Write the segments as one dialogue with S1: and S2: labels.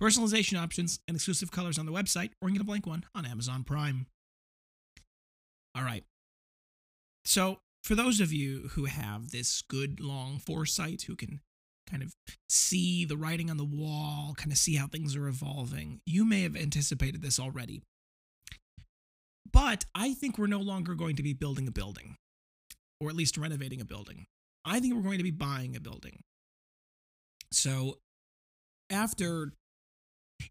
S1: personalization options, and exclusive colors on the website, or you can get a blank one on Amazon Prime. All right. So, for those of you who have this good long foresight, who can kind of see the writing on the wall, kind of see how things are evolving, you may have anticipated this already. But I think we're no longer going to be building a building, or at least renovating a building. I think we're going to be buying a building. So, after,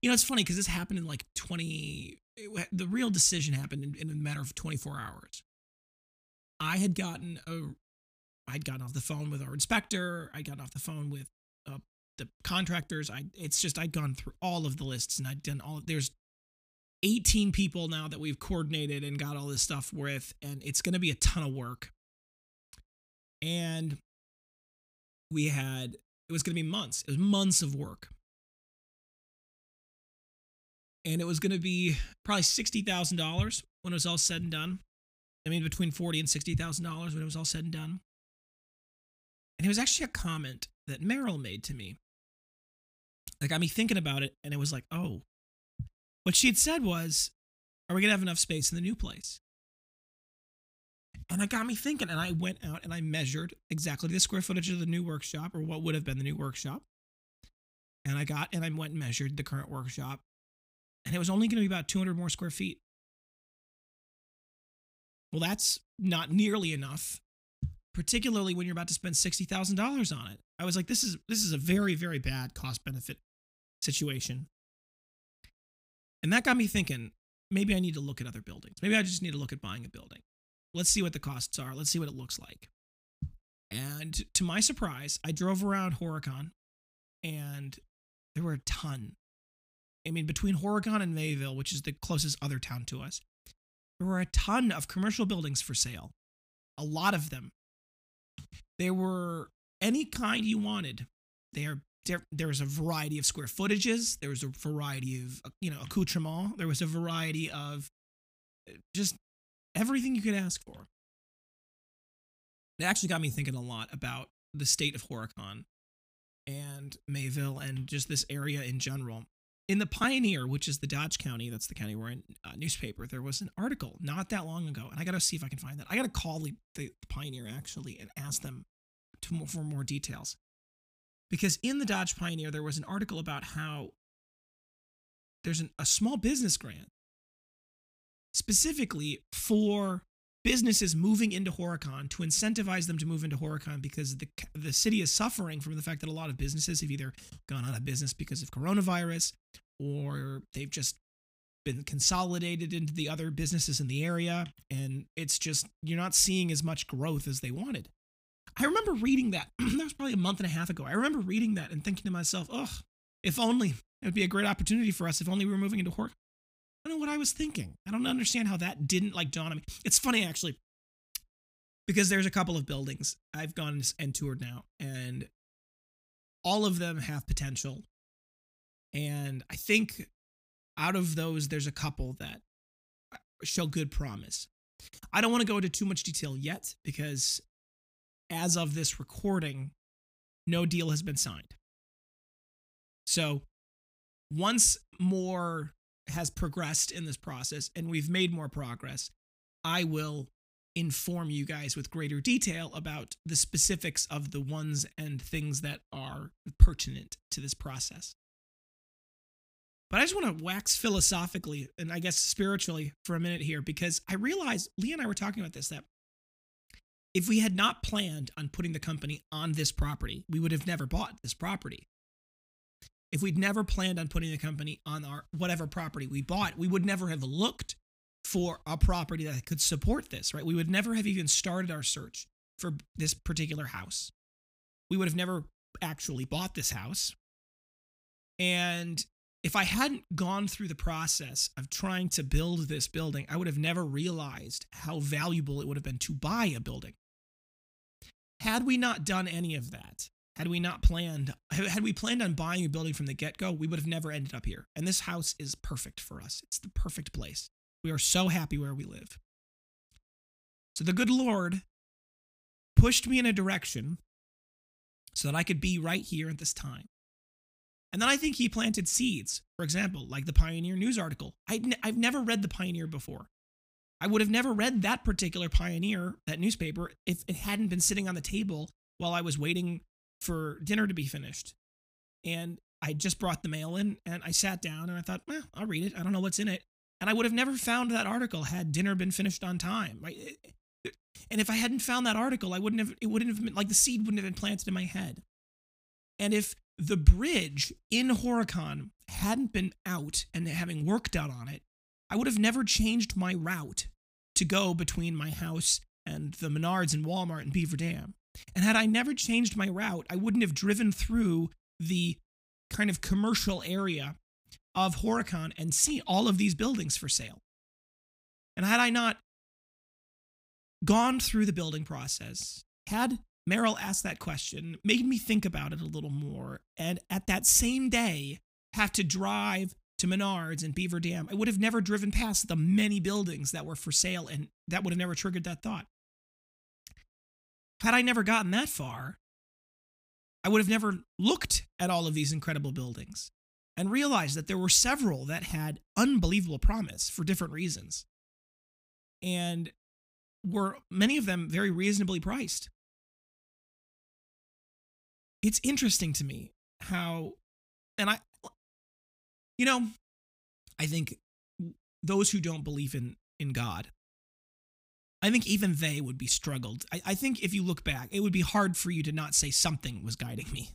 S1: you know, it's funny because this happened in like 20, it- the real decision happened in, in a matter of 24 hours. I had gotten a, I'd gotten off the phone with our inspector. I'd gotten off the phone with uh, the contractors. I, it's just I'd gone through all of the lists and I'd done all. There's 18 people now that we've coordinated and got all this stuff with, and it's going to be a ton of work. And we had it was going to be months. It was months of work. And it was going to be probably $60,000 when it was all said and done. I mean, between forty and sixty thousand dollars when it was all said and done. And it was actually a comment that Meryl made to me that got me thinking about it, and it was like, oh, what she had said was, "Are we gonna have enough space in the new place?" And it got me thinking, and I went out and I measured exactly the square footage of the new workshop, or what would have been the new workshop. And I got and I went and measured the current workshop, and it was only going to be about 200 more square feet. Well, that's not nearly enough, particularly when you're about to spend $60,000 on it. I was like, this is this is a very, very bad cost benefit situation. And that got me thinking, maybe I need to look at other buildings. Maybe I just need to look at buying a building. Let's see what the costs are. Let's see what it looks like. And to my surprise, I drove around Horicon and there were a ton. I mean, between Horicon and Mayville, which is the closest other town to us, there were a ton of commercial buildings for sale. A lot of them. There were any kind you wanted. There, there, there was a variety of square footages. There was a variety of, you know, accoutrement. There was a variety of uh, just everything you could ask for. It actually got me thinking a lot about the state of Horicon and Mayville and just this area in general. In the Pioneer, which is the Dodge County, that's the county we're in, uh, newspaper, there was an article not that long ago, and I got to see if I can find that. I got to call the, the Pioneer actually and ask them for more details. Because in the Dodge Pioneer, there was an article about how there's an, a small business grant specifically for businesses moving into Horicon to incentivize them to move into Horicon because the the city is suffering from the fact that a lot of businesses have either gone out of business because of coronavirus or they've just been consolidated into the other businesses in the area and it's just you're not seeing as much growth as they wanted. I remember reading that. that was probably a month and a half ago. I remember reading that and thinking to myself, "Ugh, if only it would be a great opportunity for us if only we were moving into Horicon." Don't know what I was thinking. I don't understand how that didn't like dawn on me. It's funny actually, because there's a couple of buildings I've gone and toured now, and all of them have potential. And I think out of those, there's a couple that uh, show good promise. I don't want to go into too much detail yet because as of this recording, no deal has been signed. So once more has progressed in this process and we've made more progress, I will inform you guys with greater detail about the specifics of the ones and things that are pertinent to this process. But I just want to wax philosophically and I guess spiritually for a minute here because I realize Lee and I were talking about this that if we had not planned on putting the company on this property, we would have never bought this property if we'd never planned on putting the company on our whatever property we bought, we would never have looked for a property that could support this, right? We would never have even started our search for this particular house. We would have never actually bought this house. And if I hadn't gone through the process of trying to build this building, I would have never realized how valuable it would have been to buy a building. Had we not done any of that, had we not planned, had we planned on buying a building from the get go, we would have never ended up here. And this house is perfect for us. It's the perfect place. We are so happy where we live. So the good Lord pushed me in a direction so that I could be right here at this time. And then I think he planted seeds. For example, like the Pioneer News article. i have never read the Pioneer before. I would have never read that particular Pioneer, that newspaper, if it hadn't been sitting on the table while I was waiting for dinner to be finished. And I just brought the mail in and I sat down and I thought, well, I'll read it. I don't know what's in it. And I would have never found that article had dinner been finished on time. Right? Eh, eh, eh. And if I hadn't found that article, I wouldn't have, it wouldn't have been like the seed wouldn't have been planted in my head. And if the bridge in Horicon hadn't been out and having work done on it, I would have never changed my route to go between my house and the Menards and Walmart and Beaver Dam. And had I never changed my route, I wouldn't have driven through the kind of commercial area of Horicon and seen all of these buildings for sale. And had I not gone through the building process, had Merrill asked that question, made me think about it a little more, and at that same day, have to drive to Menards and Beaver Dam, I would have never driven past the many buildings that were for sale, and that would have never triggered that thought. Had I never gotten that far, I would have never looked at all of these incredible buildings and realized that there were several that had unbelievable promise for different reasons. And were many of them very reasonably priced. It's interesting to me how, and I, you know, I think those who don't believe in in God, I think even they would be struggled. I, I think if you look back, it would be hard for you to not say something was guiding me.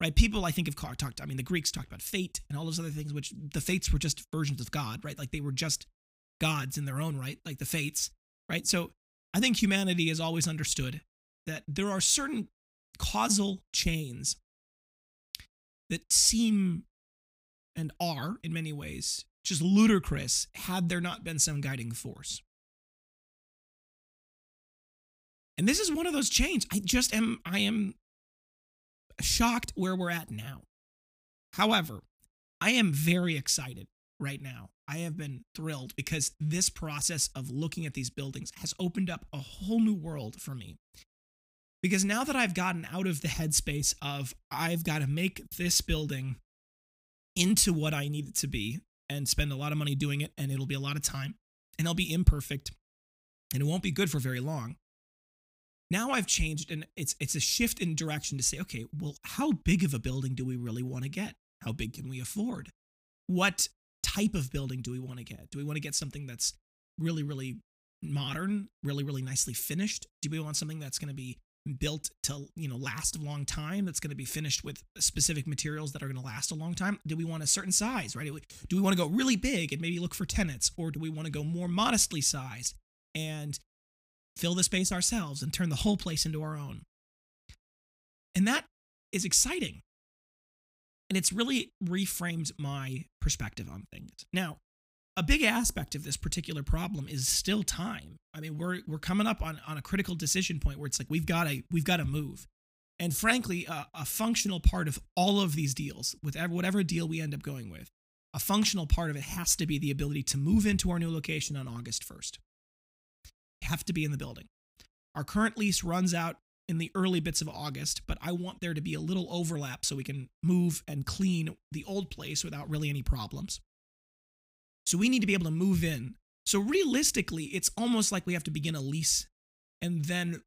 S1: Right? People I think have talked, I mean, the Greeks talked about fate and all those other things, which the fates were just versions of God, right? Like they were just gods in their own right, like the fates, right? So I think humanity has always understood that there are certain causal chains that seem and are, in many ways, just ludicrous had there not been some guiding force. And this is one of those chains. I just am, I am shocked where we're at now. However, I am very excited right now. I have been thrilled because this process of looking at these buildings has opened up a whole new world for me. Because now that I've gotten out of the headspace of I've got to make this building into what I need it to be and spend a lot of money doing it, and it'll be a lot of time, and it'll be imperfect, and it won't be good for very long. Now I've changed, and it's it's a shift in direction to say, okay, well, how big of a building do we really want to get? How big can we afford? What type of building do we want to get? Do we want to get something that's really, really modern, really, really nicely finished? Do we want something that's going to be built to you know last a long time that's going to be finished with specific materials that are going to last a long time do we want a certain size right do we want to go really big and maybe look for tenants or do we want to go more modestly sized and fill the space ourselves and turn the whole place into our own and that is exciting and it's really reframed my perspective on things. Now, a big aspect of this particular problem is still time. I mean, we're we're coming up on, on a critical decision point where it's like we've got to we've got to move. And frankly, a, a functional part of all of these deals, with whatever deal we end up going with, a functional part of it has to be the ability to move into our new location on August 1st. Have to be in the building. Our current lease runs out in the early bits of August, but I want there to be a little overlap so we can move and clean the old place without really any problems. So we need to be able to move in. So realistically, it's almost like we have to begin a lease and then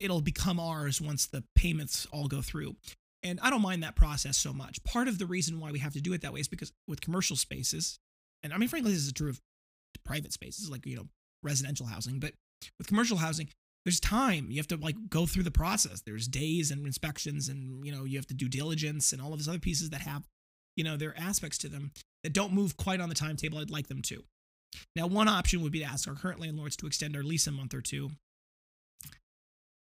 S1: it'll become ours once the payments all go through. And I don't mind that process so much. Part of the reason why we have to do it that way is because with commercial spaces, and I mean, frankly, this is true of private spaces like, you know, residential housing, but with commercial housing, there's time. You have to like go through the process. There's days and inspections and you know, you have to do diligence and all of these other pieces that have, you know, their aspects to them that don't move quite on the timetable I'd like them to. Now, one option would be to ask our current landlords to extend our lease a month or two.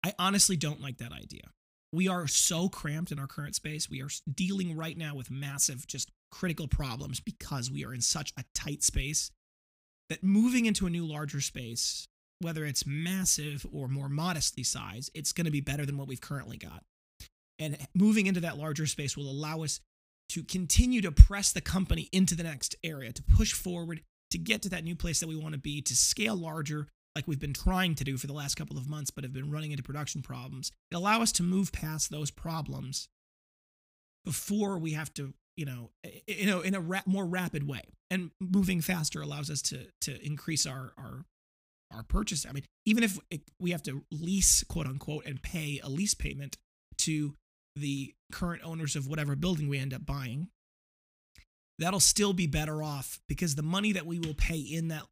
S1: I honestly don't like that idea. We are so cramped in our current space. We are dealing right now with massive, just critical problems because we are in such a tight space that moving into a new larger space, whether it's massive or more modestly sized, it's going to be better than what we've currently got. And moving into that larger space will allow us to continue to press the company into the next area, to push forward, to get to that new place that we want to be, to scale larger, like we've been trying to do for the last couple of months, but have been running into production problems. It allow us to move past those problems before we have to, you know, you know, in a ra- more rapid way. And moving faster allows us to to increase our our our purchase. I mean, even if it, we have to lease, quote unquote, and pay a lease payment to the current owners of whatever building we end up buying, that'll still be better off because the money that we will pay in that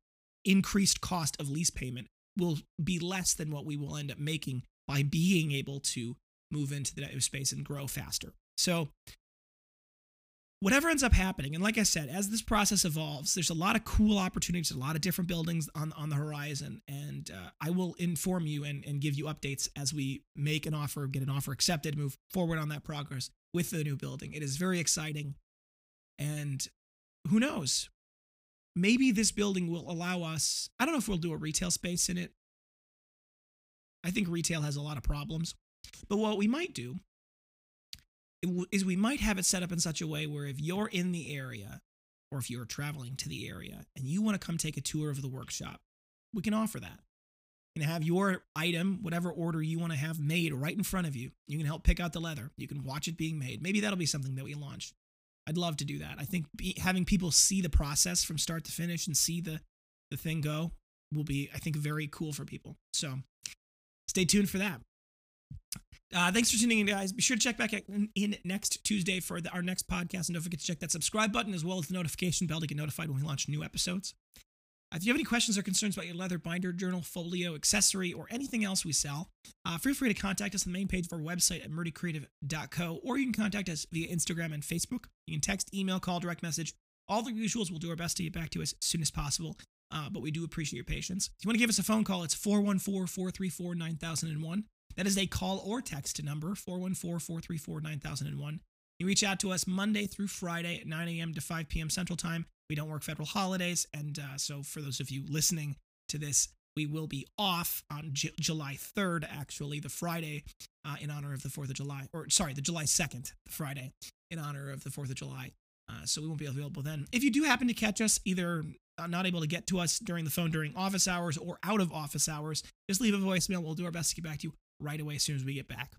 S1: increased cost of lease payment will be less than what we will end up making by being able to move into the space and grow faster. So, whatever ends up happening, and like I said, as this process evolves, there's a lot of cool opportunities, a lot of different buildings on, on the horizon, and uh, I will inform you and, and give you updates as we make an offer, get an offer accepted, move forward on that progress with the new building. It is very exciting, and who knows? maybe this building will allow us. I don't know if we'll do a retail space in it. I think retail has a lot of problems. But what we might do is we might have it set up in such a way where if you're in the area or if you're traveling to the area and you want to come take a tour of the workshop, we can offer that. You can have your item, whatever order you want to have made right in front of you. You can help pick out the leather. You can watch it being made. Maybe that'll be something that we launch. I'd love to do that. I think be, having people see the process from start to finish and see the the thing go will be, I think, very cool for people. So stay tuned for that. Uh, thanks for tuning in, guys. Be sure to check back in, next Tuesday for the, our next podcast, and don't forget to check that subscribe button as well as the notification bell to get notified when we launch new episodes. If you have any questions or concerns about your leather binder, journal, folio, accessory, or anything else we sell, uh, feel free to contact us on the main page of our website at murdycreative.co, or you can contact us via Instagram and Facebook. You can text, email, call, direct message. All the usuals. We'll do our best to get back to us as soon as possible, uh, but we do appreciate your patience. If you want to give us a phone call, it's 414 434 9001. That is a call or text number, 414 434 9001. You reach out to us Monday through Friday at 9 a.m. to 5 p.m. Central Time. We don't work federal holidays. And uh, so, for those of you listening to this, we will be off on J- July 3rd, actually, the Friday, uh, in honor of the 4th of July, or sorry, the July 2nd, the Friday, in honor of the 4th of July. Uh, so we won't be available then. If you do happen to catch us, either not able to get to us during the phone during office hours or out of office hours, just leave a voicemail. We'll do our best to get back to you right away as soon as we get back.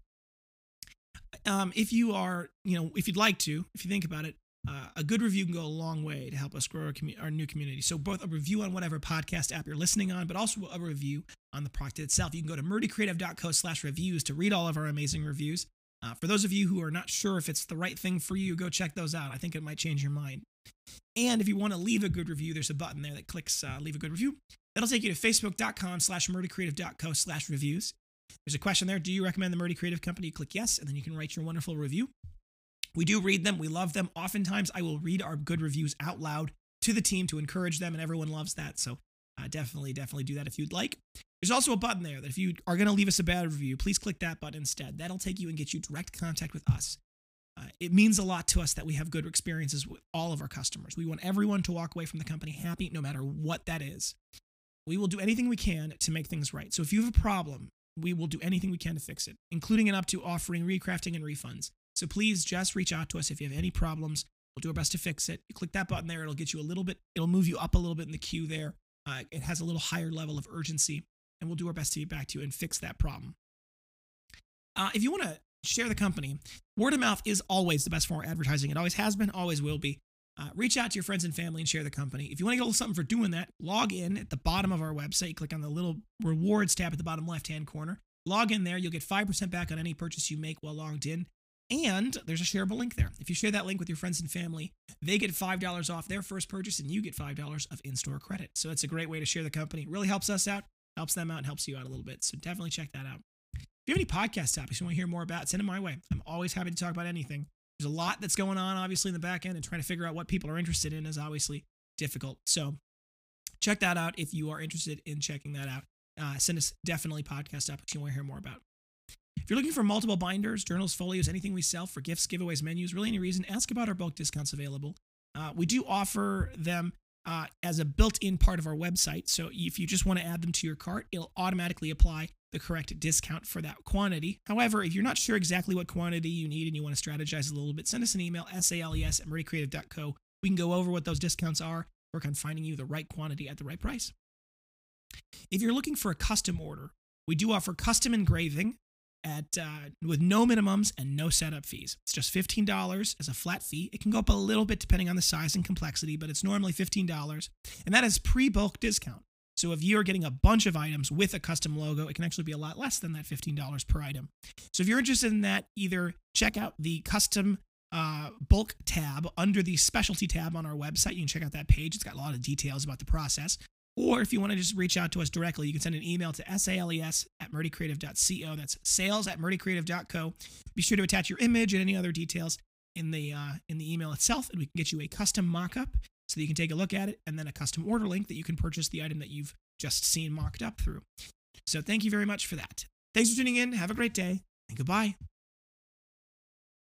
S1: Um, if you are, you know, if you'd like to, if you think about it, uh, a good review can go a long way to help us grow our, commu- our new community. So both a review on whatever podcast app you're listening on, but also a review on the product itself. You can go to murdycreative.co slash reviews to read all of our amazing reviews. Uh, for those of you who are not sure if it's the right thing for you, go check those out. I think it might change your mind. And if you want to leave a good review, there's a button there that clicks uh, leave a good review. That'll take you to facebook.com slash murdycreative.co slash reviews. There's a question there. Do you recommend the Murdy Creative Company? Click yes, and then you can write your wonderful review. We do read them. We love them. Oftentimes, I will read our good reviews out loud to the team to encourage them, and everyone loves that. So uh, definitely, definitely do that if you'd like. There's also a button there that if you are going to leave us a bad review, please click that button instead. That'll take you and get you direct contact with us. Uh, it means a lot to us that we have good experiences with all of our customers. We want everyone to walk away from the company happy, no matter what that is. We will do anything we can to make things right. So if you have a problem, we will do anything we can to fix it, including and up to offering recrafting and refunds. So please just reach out to us if you have any problems. We'll do our best to fix it. You click that button there, it'll get you a little bit, it'll move you up a little bit in the queue there. Uh, it has a little higher level of urgency, and we'll do our best to get back to you and fix that problem. Uh, if you want to share the company, word of mouth is always the best form of advertising. It always has been, always will be. Uh, reach out to your friends and family and share the company. If you want to get a little something for doing that, log in at the bottom of our website. Click on the little rewards tab at the bottom left hand corner. Log in there. You'll get 5% back on any purchase you make while logged in. And there's a shareable link there. If you share that link with your friends and family, they get $5 off their first purchase and you get $5 of in store credit. So it's a great way to share the company. It really helps us out, helps them out, and helps you out a little bit. So definitely check that out. If you have any podcast topics you want to hear more about, send them my way. I'm always happy to talk about anything. There's a lot that's going on, obviously, in the back end, and trying to figure out what people are interested in is obviously difficult. So check that out if you are interested in checking that out. Uh, send us definitely podcast topics you want to hear more about. If you're looking for multiple binders, journals, folios, anything we sell for gifts, giveaways, menus, really any reason, ask about our bulk discounts available. Uh, we do offer them uh, as a built-in part of our website. So if you just want to add them to your cart, it'll automatically apply the correct discount for that quantity. However, if you're not sure exactly what quantity you need and you want to strategize a little bit, send us an email, sales at murdycreative.co. We can go over what those discounts are, work on finding you the right quantity at the right price. If you're looking for a custom order, we do offer custom engraving at uh, with no minimums and no setup fees. It's just $15 as a flat fee. It can go up a little bit depending on the size and complexity, but it's normally $15. And that is pre-bulk discount. So if you are getting a bunch of items with a custom logo, it can actually be a lot less than that $15 per item. So if you're interested in that, either check out the custom uh, bulk tab under the specialty tab on our website. You can check out that page. It's got a lot of details about the process. Or if you want to just reach out to us directly, you can send an email to sales at murdycreative.co. That's sales at murdycreative.co. Be sure to attach your image and any other details in the uh, in the email itself, and we can get you a custom mock-up so that you can take a look at it, and then a custom order link that you can purchase the item that you've just seen mocked up through. So thank you very much for that. Thanks for tuning in. Have a great day, and goodbye.